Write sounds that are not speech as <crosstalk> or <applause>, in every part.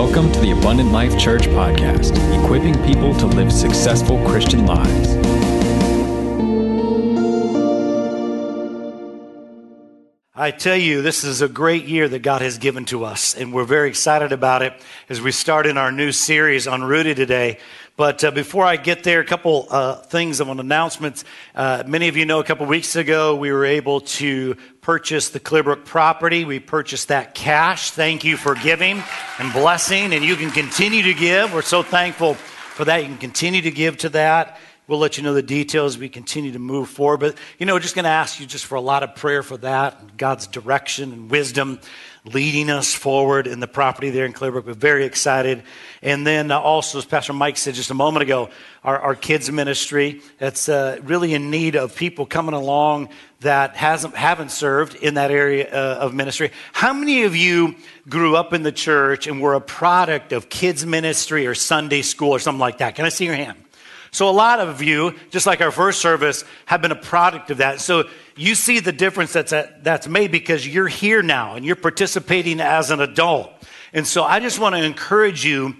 Welcome to the Abundant Life Church podcast, equipping people to live successful Christian lives. I tell you, this is a great year that God has given to us, and we're very excited about it as we start in our new series on Rooted today. But uh, before I get there, a couple uh, things on announcements. Uh, many of you know a couple weeks ago we were able to purchase the Clearbrook property. We purchased that cash. Thank you for giving and blessing, and you can continue to give. We're so thankful for that. You can continue to give to that. We'll let you know the details we continue to move forward. But, you know, just going to ask you just for a lot of prayer for that, God's direction and wisdom leading us forward in the property there in Clearbrook. We're very excited. And then uh, also, as Pastor Mike said just a moment ago, our, our kids ministry, that's uh, really in need of people coming along that hasn't, haven't served in that area uh, of ministry. How many of you grew up in the church and were a product of kids ministry or Sunday school or something like that? Can I see your hand? So, a lot of you, just like our first service, have been a product of that. So, you see the difference that's, that's made because you're here now and you're participating as an adult. And so, I just want to encourage you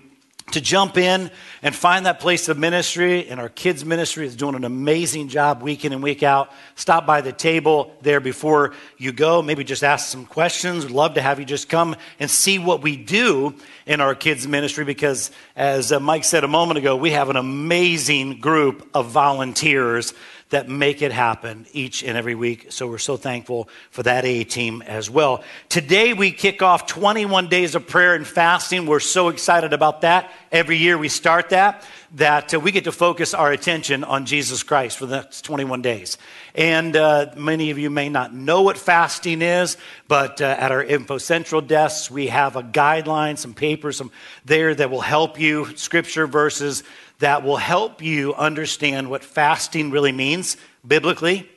to jump in and find that place of ministry. And our kids' ministry is doing an amazing job week in and week out. Stop by the table there before you go. Maybe just ask some questions. We'd love to have you just come and see what we do in our kids' ministry because, as uh, Mike said a moment ago, we have an amazing group of volunteers that make it happen each and every week. So we're so thankful for that A team as well. Today we kick off 21 days of prayer and fasting. We're so excited about that. Every year we start that, that uh, we get to focus our attention on Jesus Christ for the next 21 days. And uh, many of you may not know what fasting is, but uh, at our Info Central desks, we have a guideline, some papers some there that will help you, scripture verses that will help you understand what fasting really means biblically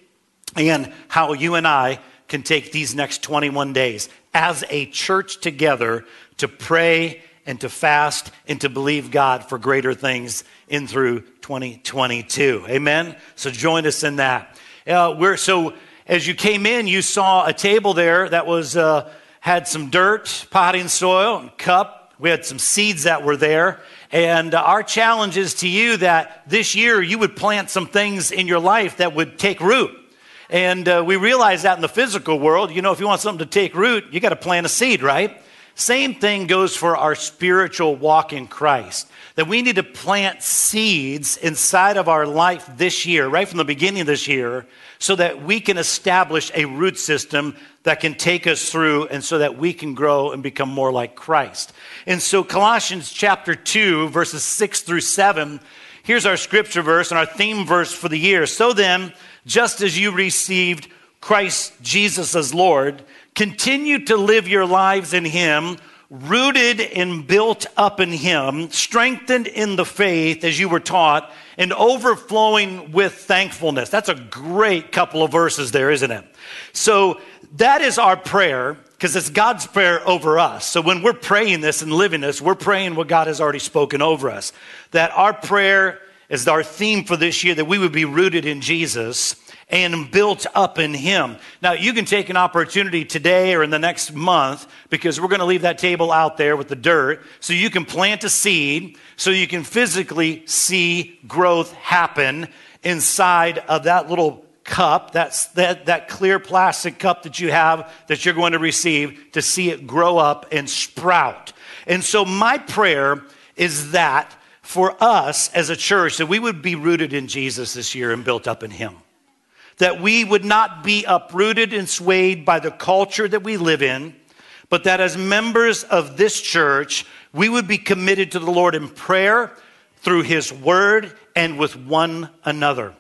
and how you and I can take these next 21 days as a church together to pray and to fast and to believe God for greater things in through 2022. Amen. So join us in that. Uh, we're so as you came in, you saw a table there that was uh, had some dirt, potting soil, and cup. We had some seeds that were there, and our challenge is to you that this year you would plant some things in your life that would take root. And uh, we realize that in the physical world, you know, if you want something to take root, you got to plant a seed, right? Same thing goes for our spiritual walk in Christ. That we need to plant seeds inside of our life this year, right from the beginning of this year, so that we can establish a root system that can take us through and so that we can grow and become more like Christ. And so, Colossians chapter 2, verses 6 through 7, here's our scripture verse and our theme verse for the year. So then, just as you received Christ Jesus as Lord, continue to live your lives in Him rooted and built up in Him, strengthened in the faith as you were taught, and overflowing with thankfulness. That's a great couple of verses there, isn't it? So that is our prayer because it's God's prayer over us. So when we're praying this and living this, we're praying what God has already spoken over us. That our prayer is our theme for this year, that we would be rooted in Jesus and built up in Him. Now, you can take an opportunity today or in the next month because we're going to leave that table out there with the dirt so you can plant a seed so you can physically see growth happen inside of that little cup, that's that, that clear plastic cup that you have that you're going to receive to see it grow up and sprout. And so, my prayer is that for us as a church, that we would be rooted in Jesus this year and built up in Him that we would not be uprooted and swayed by the culture that we live in, but that as members of this church, we would be committed to the Lord in prayer through His Word and with one another.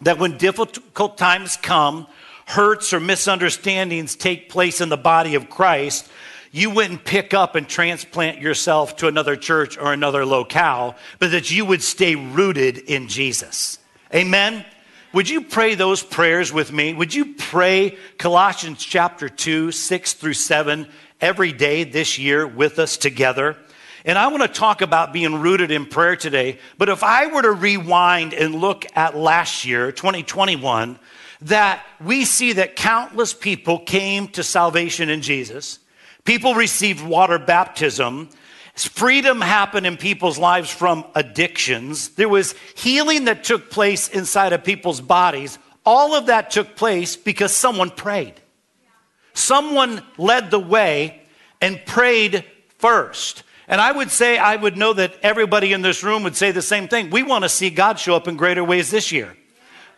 That when difficult times come, hurts or misunderstandings take place in the body of Christ, you wouldn't pick up and transplant yourself to another church or another locale, but that you would stay rooted in Jesus. Amen? Would you pray those prayers with me? Would you pray Colossians chapter 2, 6 through 7 every day this year with us together? And I want to talk about being rooted in prayer today. But if I were to rewind and look at last year, 2021, that we see that countless people came to salvation in Jesus. People received water baptism. Freedom happened in people's lives from addictions. There was healing that took place inside of people's bodies. All of that took place because someone prayed. Someone led the way and prayed first. And I would say, I would know that everybody in this room would say the same thing. We want to see God show up in greater ways this year.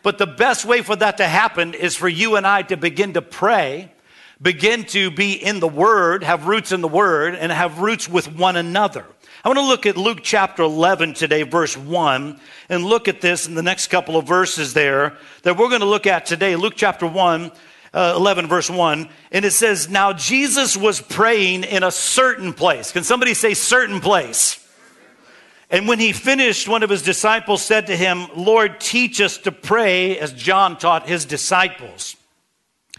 But the best way for that to happen is for you and I to begin to pray, begin to be in the Word, have roots in the Word, and have roots with one another. I want to look at Luke chapter 11 today, verse 1, and look at this in the next couple of verses there that we're going to look at today. Luke chapter 1, uh, 11, verse 1, and it says, Now Jesus was praying in a certain place. Can somebody say certain place? And when he finished, one of his disciples said to him, Lord, teach us to pray as John taught his disciples.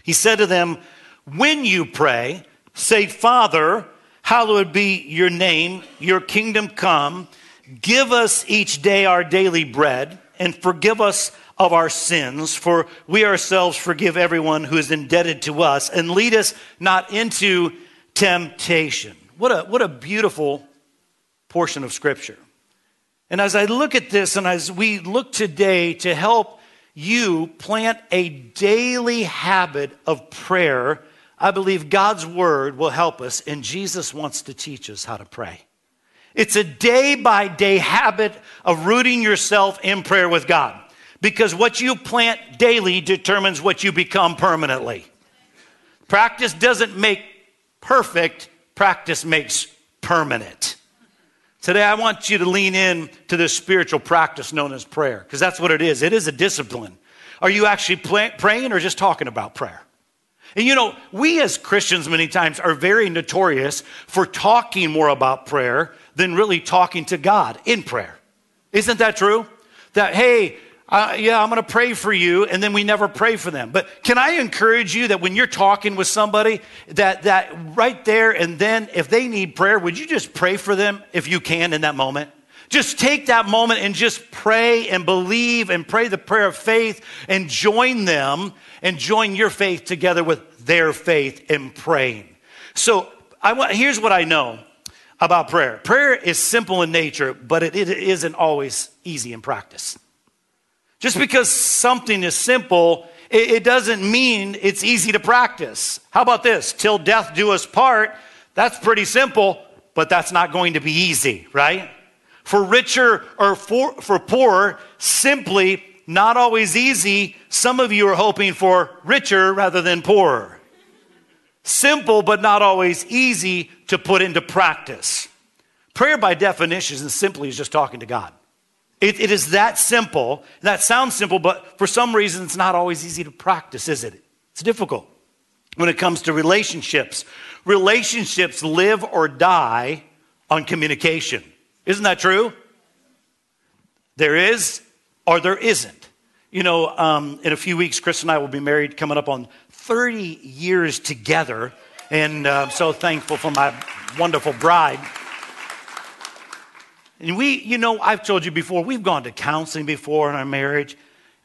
He said to them, When you pray, say, Father, hallowed be your name, your kingdom come. Give us each day our daily bread, and forgive us of our sins, for we ourselves forgive everyone who is indebted to us, and lead us not into temptation. What a, what a beautiful portion of Scripture. And as I look at this, and as we look today to help you plant a daily habit of prayer, I believe God's Word will help us, and Jesus wants to teach us how to pray. It's a day by day habit of rooting yourself in prayer with God. Because what you plant daily determines what you become permanently. Practice doesn't make perfect, practice makes permanent. Today, I want you to lean in to this spiritual practice known as prayer, because that's what it is. It is a discipline. Are you actually praying or just talking about prayer? And you know, we as Christians many times are very notorious for talking more about prayer than really talking to God in prayer. Isn't that true? That, hey, uh, yeah, I'm going to pray for you, and then we never pray for them. But can I encourage you that when you're talking with somebody, that that right there and then, if they need prayer, would you just pray for them if you can in that moment? Just take that moment and just pray and believe and pray the prayer of faith and join them and join your faith together with their faith in praying. So I want, here's what I know about prayer. Prayer is simple in nature, but it, it isn't always easy in practice. Just because something is simple, it, it doesn't mean it's easy to practice. How about this? Till death do us part. That's pretty simple, but that's not going to be easy, right? For richer or for, for poorer, simply not always easy. Some of you are hoping for richer rather than poorer. Simple, but not always easy to put into practice. Prayer, by definition, is simply is just talking to God. It, it is that simple. That sounds simple, but for some reason, it's not always easy to practice, is it? It's difficult. When it comes to relationships, relationships live or die on communication. Isn't that true? There is or there isn't. You know, um, in a few weeks, Chris and I will be married, coming up on 30 years together. And uh, I'm so thankful for my wonderful bride. And we, you know, I've told you before, we've gone to counseling before in our marriage.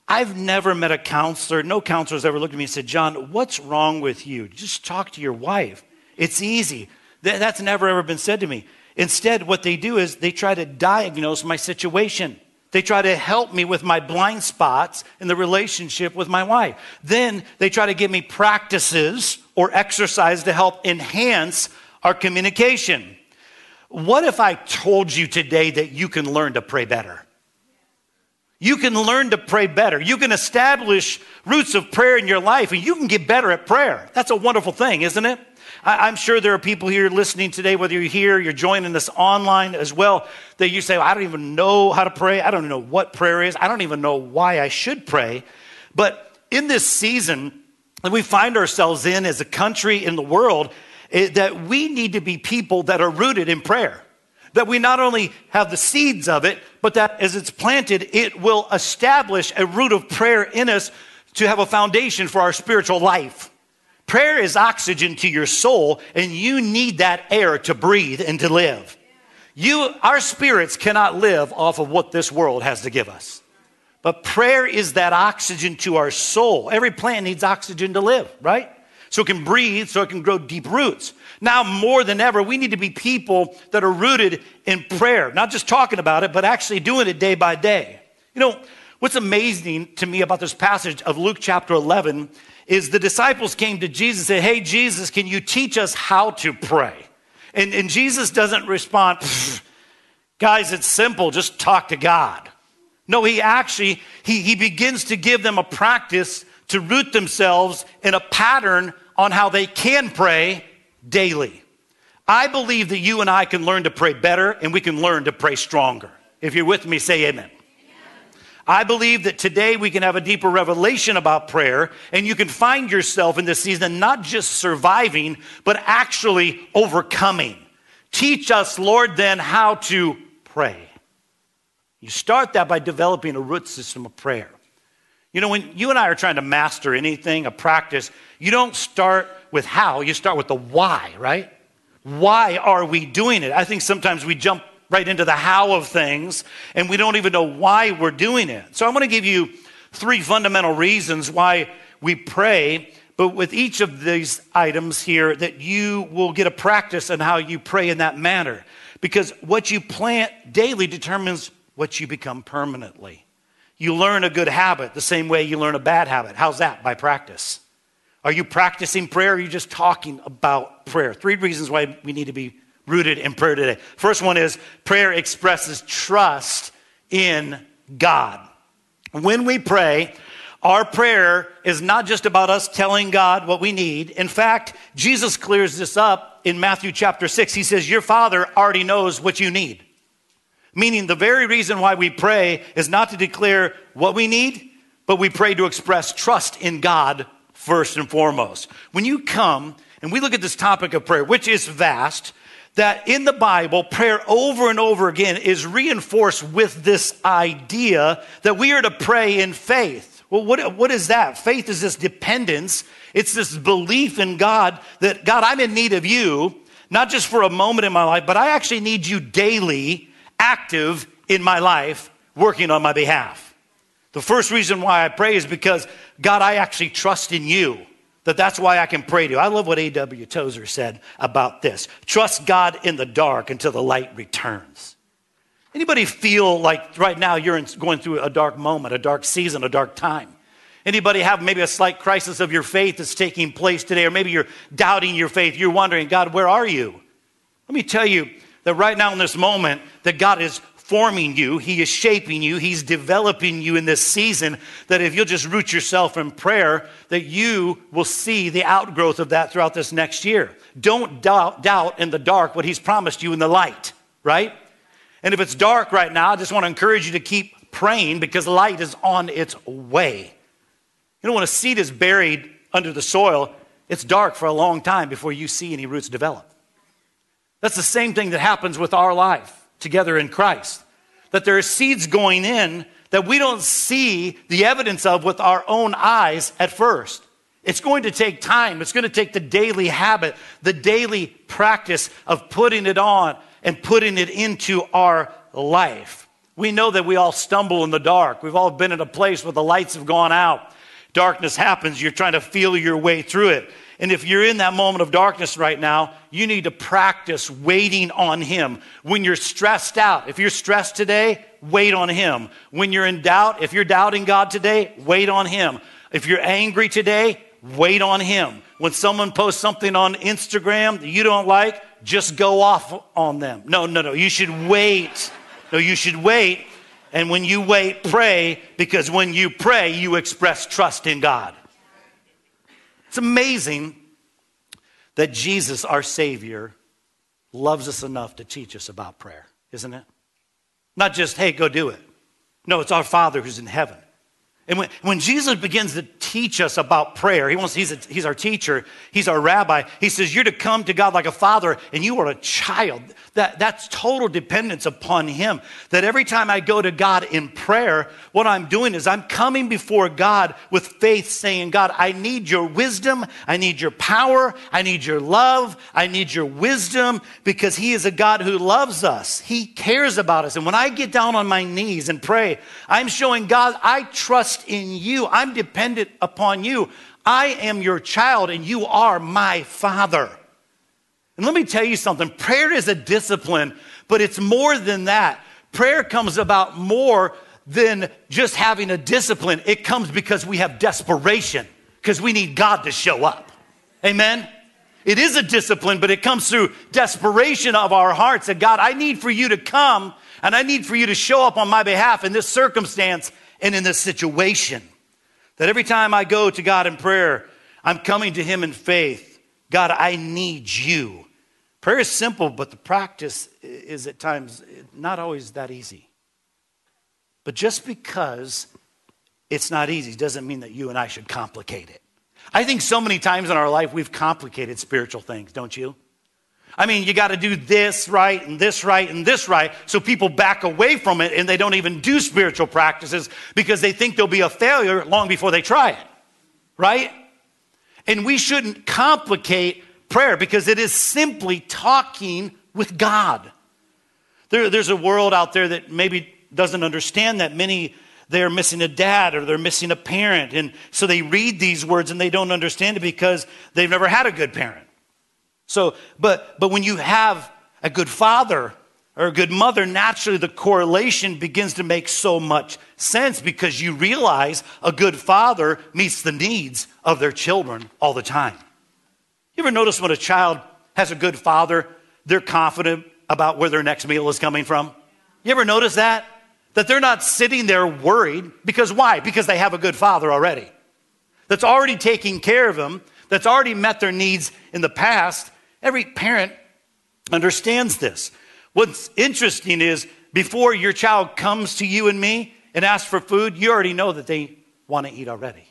I've never met a counselor, no counselor has ever looked at me and said, John, what's wrong with you? Just talk to your wife. It's easy. That's never ever been said to me. Instead, what they do is they try to diagnose my situation. They try to help me with my blind spots in the relationship with my wife. Then they try to give me practices or exercise to help enhance our communication. What if I told you today that you can learn to pray better? You can learn to pray better. You can establish roots of prayer in your life and you can get better at prayer. That's a wonderful thing, isn't it? I, am sure there are people here listening today, whether you're here, you're joining us online as well, that you say, well, I don't even know how to pray. I don't know what prayer is. I don't even know why I should pray. But in this season that we find ourselves in as a country in the world, eh, that we need to be people that are rooted in prayer. That we not only have the seeds of it, but that as it's planted, it will establish a root of prayer in us to have a foundation for our spiritual life. Prayer is oxygen to your soul, and you need that air to breathe and to live. You, our spirits cannot live off of what this world has to give us. But prayer is that oxygen to our soul. Every plant needs oxygen to live, right? so it can breathe, so it can grow deep roots. Now, more than ever, we need to be people that are rooted in prayer, not just talking about it, but actually doing it day by day. You know, what's amazing to me about this passage of Luke chapter 11 is the disciples came to Jesus and said, Hey, Jesus, can you teach us how to pray? And, and Jesus doesn't respond, guys, it's simple, just talk to God. No, he actually, he, he begins to give them a practice to root themselves in a pattern on how they can pray daily. I believe that you and I can learn to pray better and we can learn to pray stronger. If you're with me, say amen. I believe that today we can have a deeper revelation about prayer and you can find yourself in this season not just surviving, but actually overcoming. Teach us, Lord, then how to pray. You start that by developing a root system of prayer. You know, when you and I are trying to master anything, a practice, you don't start with how, you start with the why, right? Why are we doing it? I think sometimes we jump right into the how of things and we don't even know why we're doing it. So I'm going to give you three fundamental reasons why we pray, but with each of these items here, that you will get a practice on how you pray in that manner. Because what you plant daily determines what you become permanently. You learn a good habit the same way you learn a bad habit. How's that? By practice. Are you practicing prayer or are you just talking about prayer? Three reasons why we need to be rooted in prayer today. First one is prayer expresses trust in God. When we pray, our prayer is not just about us telling God what we need. In fact, Jesus clears this up in Matthew chapter 6. He says, Your Father already knows what you need. Meaning, the very reason why we pray is not to declare what we need, but we pray to express trust in God first and foremost. When you come and we look at this topic of prayer, which is vast, that in the Bible, prayer over and over again is reinforced with this idea that we are to pray in faith. Well, what, what is that? Faith is this dependence, it's this belief in God that, God, I'm in need of you, not just for a moment in my life, but I actually need you daily active in my life working on my behalf. The first reason why I pray is because, God, I actually trust in you. That that's why I can pray to you. I love what A.W. Tozer said about this. Trust God in the dark until the light returns. Anybody feel like right now you're going through a dark moment, a dark season, a dark time? Anybody have maybe a slight crisis of your faith that's taking place today, or maybe you're doubting your faith? You're wondering, God, where are you? Let me tell you, that right now in this moment that God is forming you, He is shaping you, He's developing you in this season. That if you'll just root yourself in prayer, that you will see the outgrowth of that throughout this next year. Don't doubt, doubt in the dark what He's promised you in the light, right? And if it's dark right now, I just want to encourage you to keep praying because light is on its way. You know, when a seed is buried under the soil, it's dark for a long time before you see any roots develop. That's the same thing that happens with our life together in Christ. That there are seeds going in that we don't see the evidence of with our own eyes at first. It's going to take time. It's going to take the daily habit, the daily practice of putting it on and putting it into our life. We know that we all stumble in the dark. We've all been in a place where the lights have gone out. Darkness happens. You're trying to feel your way through it. And if you're in that moment of darkness right now, you need to practice waiting on Him. When you're stressed out, if you're stressed today, wait on Him. When you're in doubt, if you're doubting God today, wait on Him. If you're angry today, wait on Him. When someone posts something on Instagram that you don't like, just go off on them. No, no, no. You should wait. No, you should wait. And when you wait, pray, because when you pray, you express trust in God. It's amazing that Jesus, our Savior, loves us enough to teach us about prayer, isn't it? Not just, hey, go do it. No, it's our Father who's in heaven. And when, when Jesus begins to teach us about prayer, he wants, he's, a, he's our teacher, he's our rabbi. He says, You're to come to God like a father, and you are a child. That, that's total dependence upon him. That every time I go to God in prayer, what I'm doing is I'm coming before God with faith, saying, God, I need your wisdom, I need your power, I need your love, I need your wisdom, because he is a God who loves us. He cares about us. And when I get down on my knees and pray, I'm showing God, I trust trust in you. I'm dependent upon you. I am your child and you are my father. And let me tell you something prayer is a discipline, but it's more than that. Prayer comes about more than just having a discipline, it comes because we have desperation, because we need God to show up. Amen? It is a discipline, but it comes through desperation of our hearts that God, I need for you to come and I need for you to show up on my behalf in this circumstance and in this situation. That every time I go to God in prayer, I'm coming to Him in faith. God, I need you. Prayer is simple, but the practice is at times not always that easy. But just because it's not easy doesn't mean that you and I should complicate it. I think so many times in our life we've complicated spiritual things, don't you? I mean, you got to do this right and this right and this right. So people back away from it and they don't even do spiritual practices because they think they'll be a failure long before they try it. Right? And we shouldn't complicate prayer because it is simply talking with God. There, there's a world out there that maybe doesn't understand that many they're missing a dad or they're missing a parent and so they read these words and they don't understand it because they've never had a good parent so, but, but when you have a good father or a good mother, naturally the correlation begins to make so much sense because you realize a good father meets the needs of their children all the time. You ever notice when a child has a good father, they're confident about where their next meal is coming from? You ever notice that? That they're not sitting there worried because why? Because they have a good father already. That's already taking care of them, that's already met their needs in the past, Every parent understands this. What's interesting is before your child comes to you and me and asks for food, you already know that they want to eat already.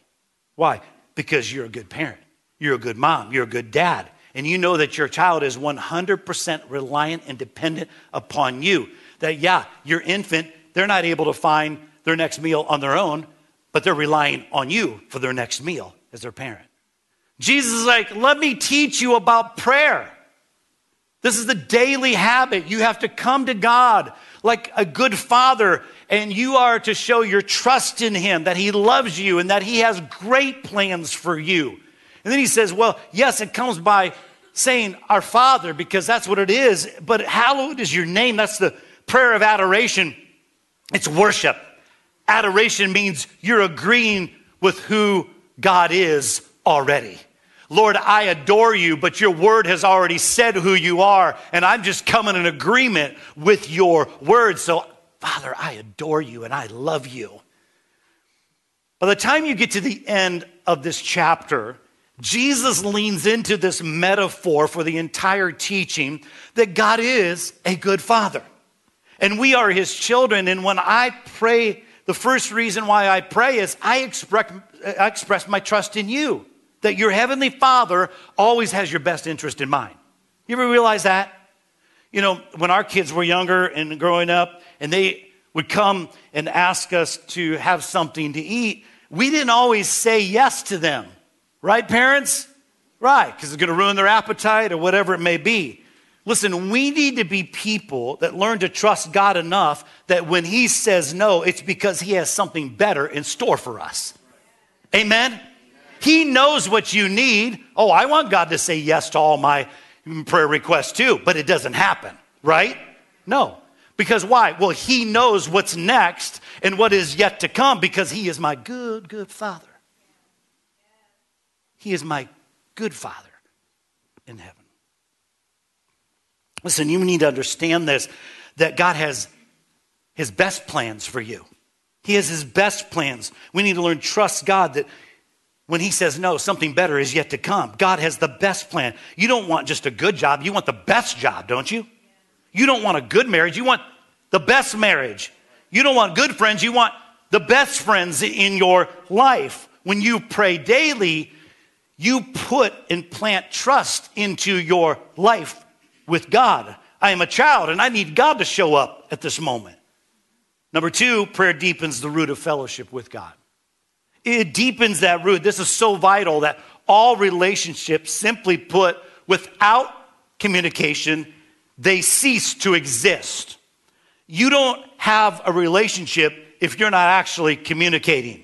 Why? Because you're a good parent, you're a good mom, you're a good dad, and you know that your child is 100% reliant and dependent upon you. That, yeah, your infant, they're not able to find their next meal on their own, but they're relying on you for their next meal as their parent. Jesus is like, let me teach you about prayer. This is the daily habit. You have to come to God like a good father, and you are to show your trust in Him, that He loves you, and that He has great plans for you. And then He says, Well, yes, it comes by saying our Father, because that's what it is, but hallowed is your name. That's the prayer of adoration. It's worship. Adoration means you're agreeing with who God is already. Lord, I adore you, but your word has already said who you are, and I'm just coming in agreement with your word. So, Father, I adore you and I love you. By the time you get to the end of this chapter, Jesus leans into this metaphor for the entire teaching that God is a good father. And we are his children. And when I pray, the first reason why I pray is I express, I express my trust in you that your heavenly father always has your best interest in mind. You ever realize that? You know, when our kids were younger and growing up, and they would come and ask us to have something to eat, we didn't always say yes to them. Right, parents? Right, because it's going to ruin their appetite or whatever it may be. Listen, we need to be people that learn to trust God enough that when He says no, it's because He has something better in store for us. Amen? He knows what you need. Oh, I want God to say yes to all my prayer requests too, but it doesn't happen, right? No. Because why? Well, He knows what's next and what is yet to come because He is my good, good Father. He is my good Father in heaven. Listen, you need to understand this that God has His best plans for you. He has His best plans. We need to learn trust God that when he says no, something better is yet to come. God has the best plan. You don't want just a good job, you want the best job, don't you? You don't want a good marriage, you want the best marriage. You don't want good friends, you want the best friends in your life. When you pray daily, you put and plant trust into your life with God. I am a child and I need God to show up at this moment. Number two, prayer deepens the root of fellowship with God. It deepens that root. This is so vital that all relationships, simply put, without communication, they cease to exist. You don't have a relationship if you're not actually communicating.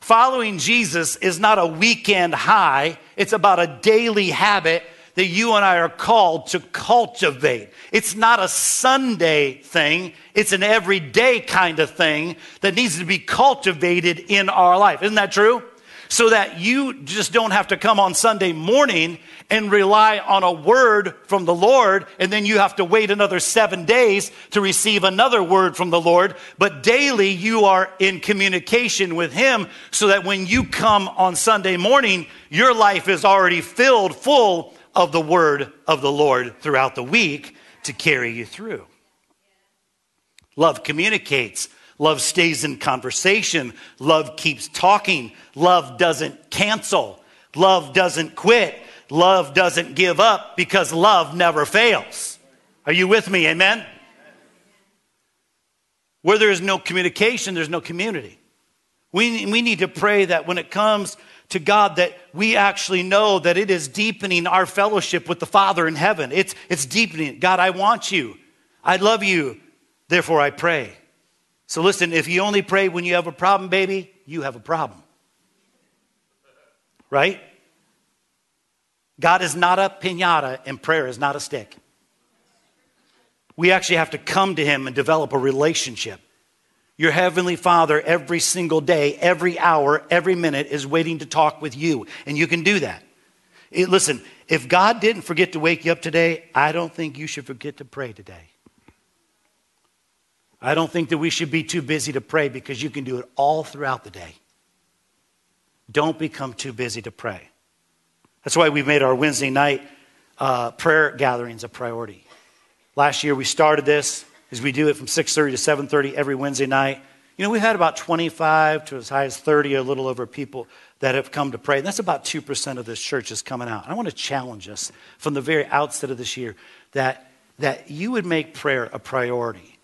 Following Jesus is not a weekend high, it's about a daily habit that you and I are called to cultivate. It's not a Sunday thing, it's an everyday kind of thing that needs to be cultivated in our life. Isn't that true? So that you just don't have to come on Sunday morning and rely on a word from the Lord, and then you have to wait another seven days to receive another word from the Lord. But daily you are in communication with Him so that when you come on Sunday morning, your life is already filled full of the word of the Lord throughout the week to carry you through. Love communicates. Love stays in conversation. Love keeps talking. Love doesn't cancel. Love doesn't quit. Love doesn't give up because love never fails. Are you with me? Amen? Where there is no communication, there's no community. We, we need to pray that when it comes to God that we actually know that it is deepening our fellowship with the Father in heaven. It's, it's deepening. God, I want you. I love you. Therefore, I pray. So listen, if you only pray when you have a problem, baby, you have a problem. Right? God is not a pinata and prayer is not a stick. We actually have to come to Him and develop a relationship. Your Heavenly Father, every single day, every hour, every minute, is waiting to talk with you. And you can do that. It, listen, if God didn't forget to wake you up today, I don't think you should forget to pray today. I don't think that we should be too busy to pray because you can do it all throughout the day. Don't become too busy to pray. That's why we've made our Wednesday night uh, prayer gatherings a priority. Last year we started this is we do it from 6.30 to 7.30 every wednesday night. You know we've had about 25 to as high as 30 a little over people that have come to pray and that's about 2% of this church is coming out. I want to challenge us from the very outset of this year that that you would make prayer a priority.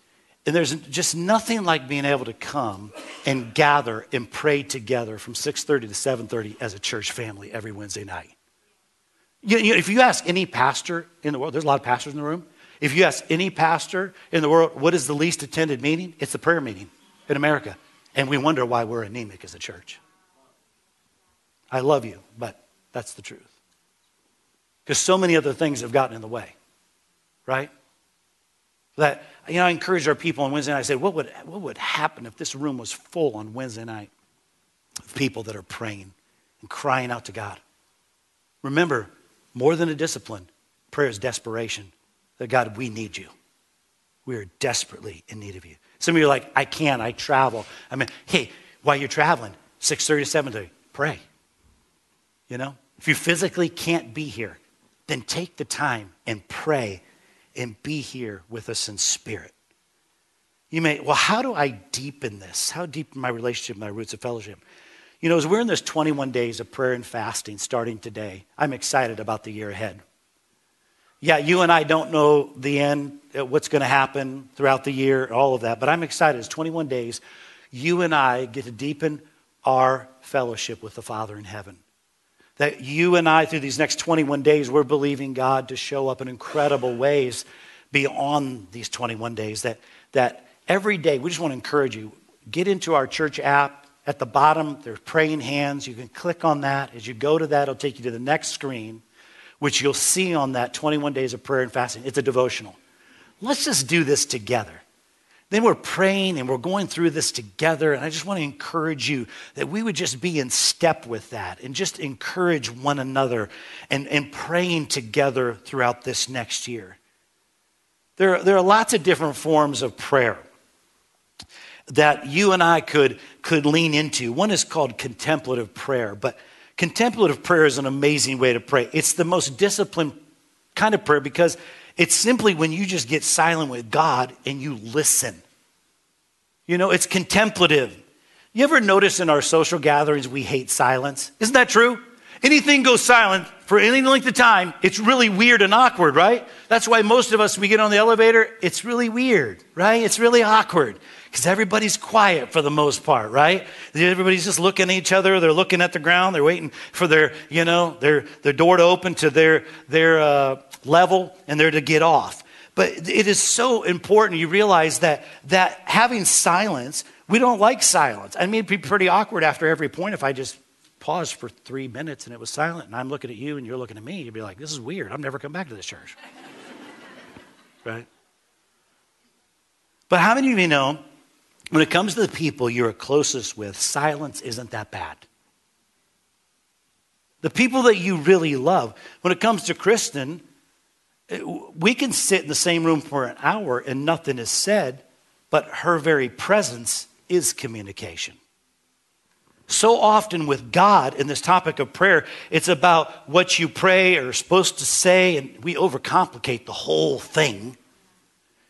And there's just nothing like being able to come and gather and pray together from 6.30 to 7.30 as a church family every wednesday night. You, you, if you ask any pastor in the world there's a lot of pastors in the room if you ask any pastor in the world, what is the least attended meeting? It's the prayer meeting in America. And we wonder why we're anemic as a church. I love you, but that's the truth. Because so many other things have gotten in the way, right? That, you know, I encourage our people on Wednesday night. I said, what would, what would happen if this room was full on Wednesday night of people that are praying and crying out to God? Remember, more than a discipline, prayer is desperation that God, we need you. We are desperately in need of you. Some of you are like, I can't, I travel. I mean, hey, while you're traveling, 6.30 to 7.30, pray. You know? If you physically can't be here, then take the time and pray and be here with us in spirit. You may, well, how do I deepen this? How deepen my relationship, my roots of fellowship? You know, as we're in this 21 days of prayer and fasting starting today, I'm excited about the year ahead. Yeah, you and I don't know the end, uh, what's going to happen throughout the year, all of that, but I'm excited. It's 21 days. You and I get to deepen our fellowship with the Father in heaven. That you and I, through these next 21 days, we're believing God to show up in incredible ways beyond these 21 days. That, that every day, we just want to encourage you get into our church app. At the bottom, there's praying hands. You can click on that. As you go to that, it'll take you to the next screen which you'll see on that 21 days of prayer and fasting. It's a devotional. Let's just do this together. Then we're praying and we're going through this together. And I just want to encourage you that we would just be in step with that and just encourage one another and, and praying together throughout this next year. There, there are lots of different forms of prayer that you and I could, could lean into. One is called contemplative prayer, but Contemplative prayer is an amazing way to pray. It's the most disciplined kind of prayer because it's simply when you just get silent with God and you listen. You know, it's contemplative. You ever notice in our social gatherings we hate silence? Isn't that true? Anything goes silent for any length of time, it's really weird and awkward, right? That's why most of us, we get on the elevator, it's really weird, right? It's really awkward because everybody's quiet for the most part, right? Everybody's just looking at each other. They're looking at the ground. They're waiting for their, you know, their, their door to open to their, their uh, level and they're to get off. But it is so important. You realize that, that having silence, we don't like silence. I mean, it'd be pretty awkward after every point if I just paused for three minutes and it was silent and I'm looking at you and you're looking at me. You'd be like, this is weird. I've never come back to this church. <laughs> right? But how many of you know when it comes to the people you're closest with, silence isn't that bad? The people that you really love. When it comes to Kristen, eh, we can sit in the same room for an hour and nothing is said, but her very presence is communication. So often with God in this topic of prayer, it's about what you pray or are supposed to say, and we overcomplicate the whole thing.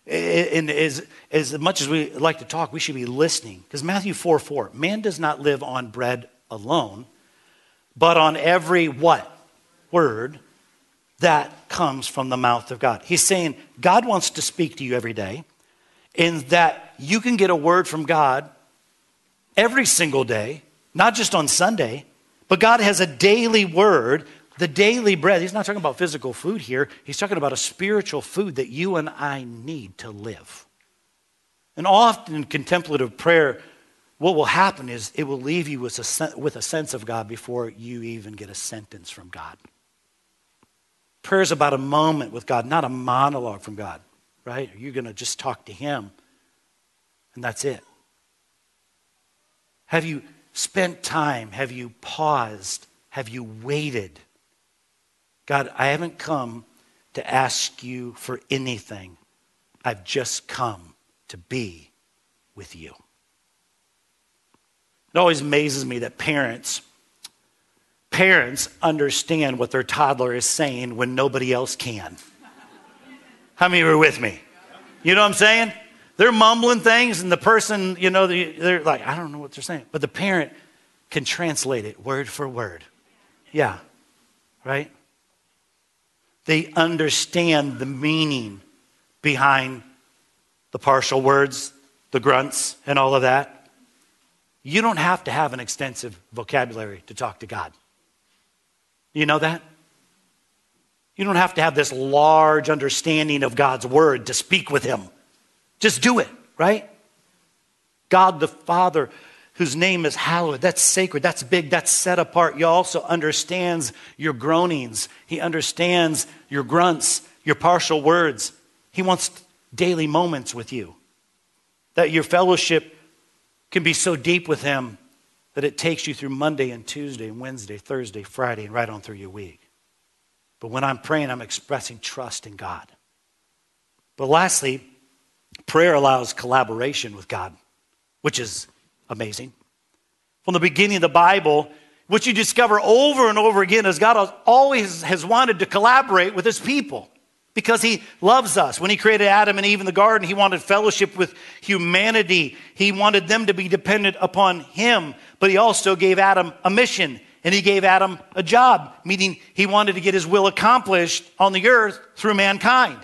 And as, as much as we like to talk, we should be listening. Because Matthew 4 4, man does not live on bread alone, but on every what? Word that comes from the mouth of God. He's saying God wants to speak to you every day, and that you can get a word from God every single day, not just on Sunday, but God has a daily word, the daily bread. He's not talking about physical food here, he's talking about a spiritual food that you and I need to live. And often in contemplative prayer, what will happen is it will leave you with a, with a sense of God before you even get a sentence from God. Prayer is about a moment with God, not a monologue from God, right? Are You're going to just talk to Him, and that's it. Have you spent time? Have you paused? Have you waited? God, I haven't come to ask you for anything. I've just come to be with you. It always amazes me that parents parents understand what their toddler is saying when nobody else can. How many are with me? You know what I'm saying? They're mumbling things, and the person, you know, they're like, I don't know what they're saying. But the parent can translate it word for word. Yeah, right? They understand the meaning behind the partial words, the grunts, and all of that. You don't have to have an extensive vocabulary to talk to God. You know that? You don't have to have this large understanding of God's word to speak with Him. Just do it, right? God the Father, whose name is hallowed, that's sacred, that's big, that's set apart. He also understands your groanings, He understands your grunts, your partial words. He wants daily moments with you. That your fellowship can be so deep with Him that it takes you through Monday and Tuesday and Wednesday, Thursday, Friday, and right on through your week. But when I'm praying, I'm expressing trust in God. But lastly, prayer allows collaboration with God, which is amazing. From the beginning of the Bible, what you discover over and over again is God always has wanted to collaborate with his people because he loves us. When he created Adam and Eve in the garden, he wanted fellowship with humanity. He wanted them to be dependent upon him, but he also gave Adam a mission and he gave Adam a job, meaning he wanted to get his will accomplished on the earth through mankind.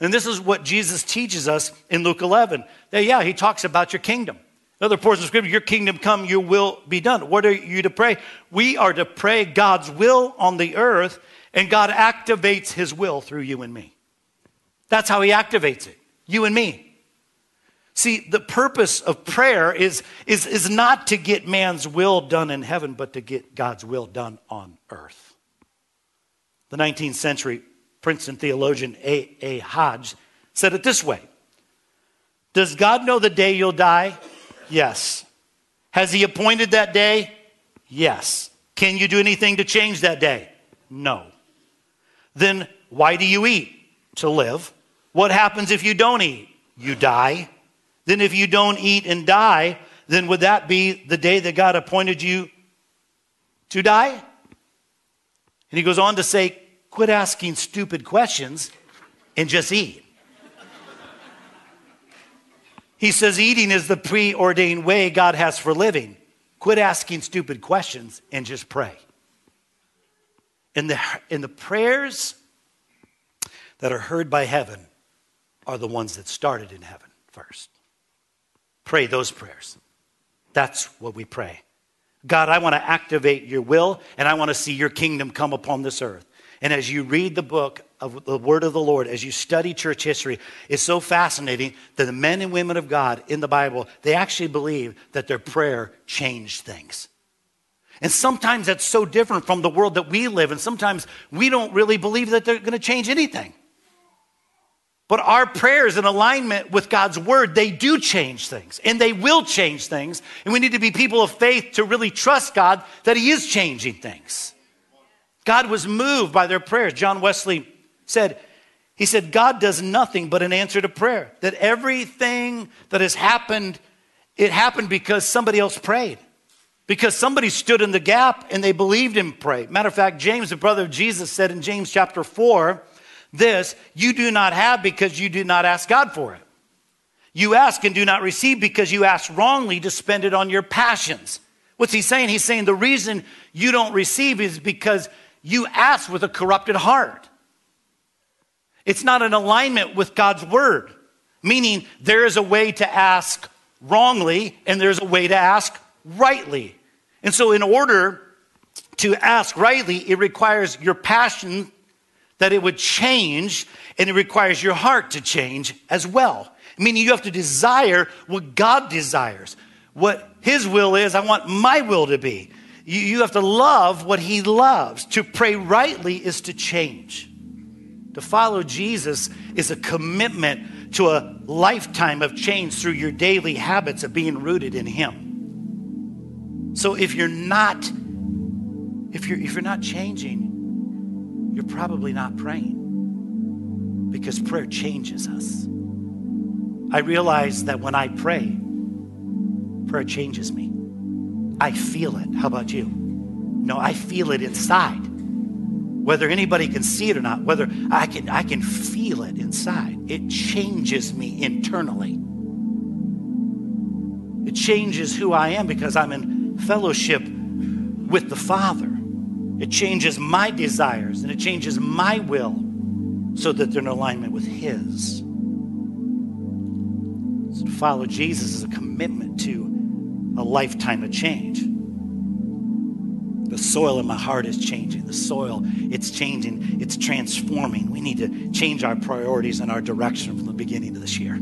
And this is what Jesus teaches us in Luke 11. That, yeah, he talks about your kingdom. Other portion of scripture, your kingdom come, your will be done. What are you to pray? We are to pray God's will on the earth and God activates his will through you and me. That's how he activates it, you and me. See, the purpose of prayer is, is, is not to get man's will done in heaven, but to get God's will done on earth. The 19th century Princeton theologian A. A. Hodge said it this way Does God know the day you'll die? Yes. Has He appointed that day? Yes. Can you do anything to change that day? No. Then why do you eat? To live. What happens if you don't eat? You die. Then if you don't eat and die, then would that be the day that God appointed you to die? And he goes on to say, quit asking stupid questions and just eat. He says, eating is the preordained way God has for living. Quit asking stupid questions and just pray. And the, in the prayers that are heard by heaven are the ones that started in heaven first. Pray those prayers. That's what we pray. God, I want to activate your will and I want to see your kingdom come upon this earth. And as you read the book of the Word of the Lord, as you study church history, is so fascinating that the men and women of God in the Bible, they actually believe that their prayer changed things. And sometimes that's so different from the world that we live in. Sometimes we don't really believe that they're going to change anything. But our prayers in alignment with God's word, they do change things and they will change things. And we need to be people of faith to really trust God that He is changing things. God was moved by their prayers. John Wesley said, He said, God does nothing but an answer to prayer. That everything that has happened, it happened because somebody else prayed because somebody stood in the gap and they believed him pray. Matter of fact, James, the brother of Jesus, said in James chapter 4 this you do not have because you do not ask God for it. You ask and do not receive because you ask wrongly to spend it on your passions. What's he saying? He's saying the reason you don't receive is because you ask with a corrupted heart. It's not in alignment with God's word, meaning there is a way to ask wrongly and there's a way to ask rightly. And so, in order to ask rightly, it requires your passion that it would change, and it requires your heart to change as well. Meaning, you have to desire what God desires, what His will is. I want my will to be. You, you have to love what He loves. To pray rightly is to change. To follow Jesus is a commitment to a lifetime of change through your daily habits of being rooted in Him. So if you're not, if you're if you're not changing, you're probably not praying. Because prayer changes us. I realize that when I pray, prayer changes me. I feel it. How about you? No, I feel it inside. Whether anybody can see it or not, whether I can I can feel it inside. It changes me internally. It changes who I am because I'm in fellowship with the Father. It changes my desires and it changes my will so that they're in alignment with His. So to follow Jesus is a commitment to a lifetime of change. The soil in my heart is changing. The soil, it's changing. It's transforming. We need to change our priorities and our direction from the beginning of this year.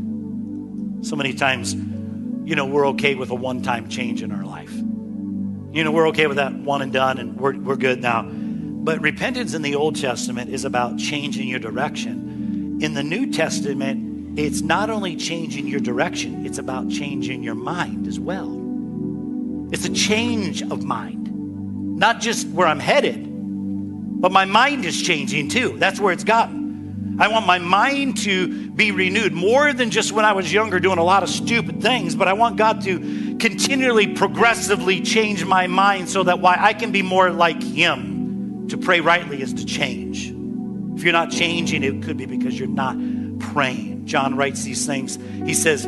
So many times, you know, we're okay with a one time change in our life. You know, we're okay with that one and done and we're, we're good now. But repentance in the Old Testament is about changing your direction. In the New Testament, it's not only changing your direction, it's about changing your mind as well. It's a change of mind, not just where I'm headed, but my mind is changing too. That's where it's gotten. I want my mind to be renewed more than just when I was younger doing a lot of stupid things, but I want God to continually, progressively change my mind so that why I can be more like Him. To pray rightly is to change. If you're not changing, it could be because you're not praying. John writes these things. He says,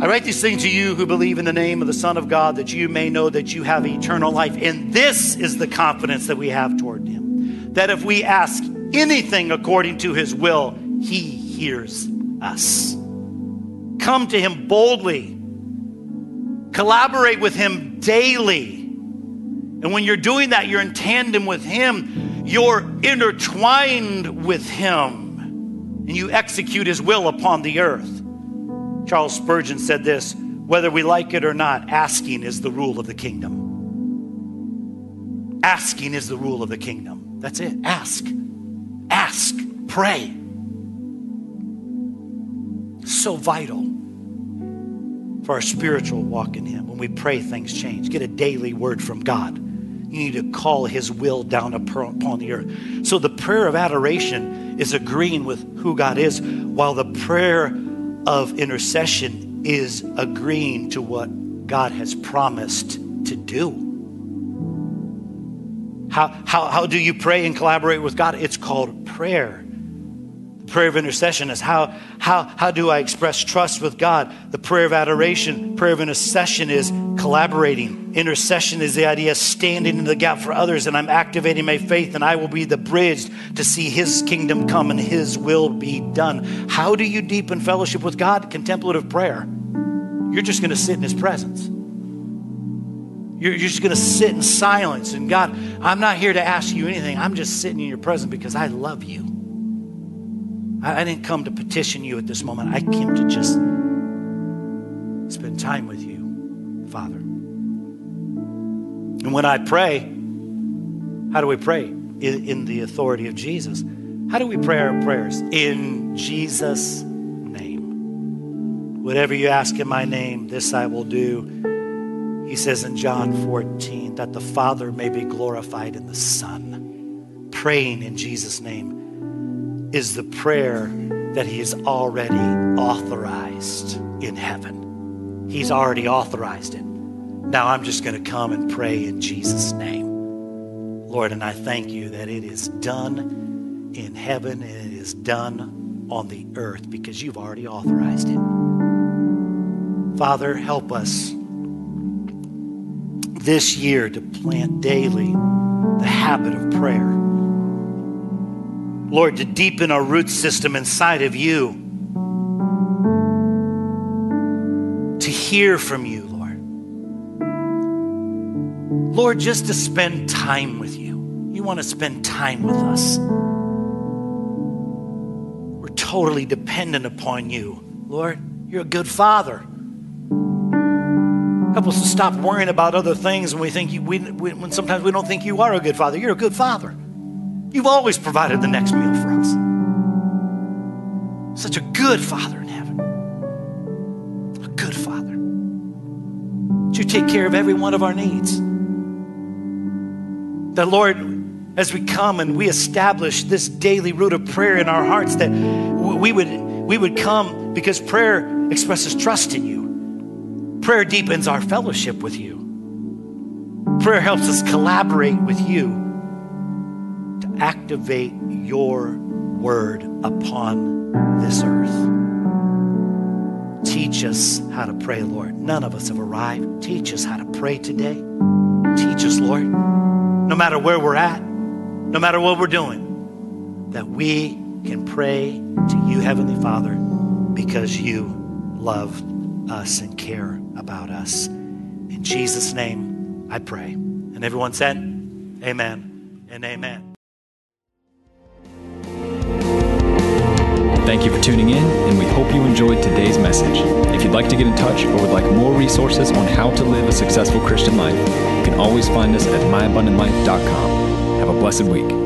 I write these things to you who believe in the name of the Son of God, that you may know that you have eternal life. And this is the confidence that we have toward Him that if we ask anything according to His will, He hears us. Come to Him boldly Collaborate with Him daily. And when you're doing that, you're in tandem with Him, you're intertwined with Him, and you execute His will upon the earth. Charles Spurgeon said this whether we like it or not, asking is the rule of the kingdom. Asking is the rule of the kingdom. That's it. Ask. Ask. Pray. So vital for our spiritual walk in Him. When we pray, things change. Get a daily word from God. You need to call His will down upon the earth. So the prayer of adoration is agreeing with who God is, while the prayer of intercession is agreeing to what God has promised to do. How, how, how do you pray and collaborate with God? It's called prayer prayer of intercession is how, how, how do I express trust with God? The prayer of adoration, prayer of intercession is collaborating. Intercession is the idea of standing in the gap for others, and I'm activating my faith, and I will be the bridge to see His kingdom come and His will be done. How do you deepen fellowship with God? Contemplative prayer. You're just going to sit in His presence. You're, you're just going to sit in silence. And God, I'm not here to ask you anything. I'm just sitting in your presence because I love you. I, I didn't come to petition you at this moment. I came to just spend time with you, Father. And when I pray, how do we pray? In, in the authority of Jesus. How do we pray our prayers? In Jesus' name. Whatever you ask in my name, this I will do. He says in John 14 that the Father may be glorified in the Son. Praying in Jesus' name is the prayer that He has already authorized in heaven. He's already authorized it. Now I'm just going to come and pray in Jesus' name. Lord, and I thank you that it is done in heaven and it is done on the earth because you've already authorized it. Father, help us this year to plant daily the habit of prayer. Lord, to deepen our root system inside of you, to hear from you, Lord. Lord, just to spend time with you. You want to spend time with us. We're totally dependent upon you. Lord, you're a good father. Help us to stop worrying about other things when we think you, we, when sometimes we don't think you are a good father. You're a good father. You've always provided the next meal for us. Such a good father in heaven. A good father. Would you take care of every one of our needs? That, Lord, as we come and we establish this daily root of prayer in our hearts, that we would, we would come because prayer expresses trust in you. Prayer deepens our fellowship with you. Prayer helps us collaborate with you activate your word upon this earth. Teach us how to pray, Lord. None of us have arrived. Teach us how to pray today. Teach us, Lord, no matter where we're at, no matter what we're doing, that we can pray to you, Heavenly Father, because you love us and care about us. In Jesus' name, I pray. And everyone said, Amen and amen. Thank you for tuning in, and we hope you enjoyed today's message. If you'd like to get in touch or would like more resources on how to live a successful Christian life, you can always find us at myabundantlife.com. Have a blessed week.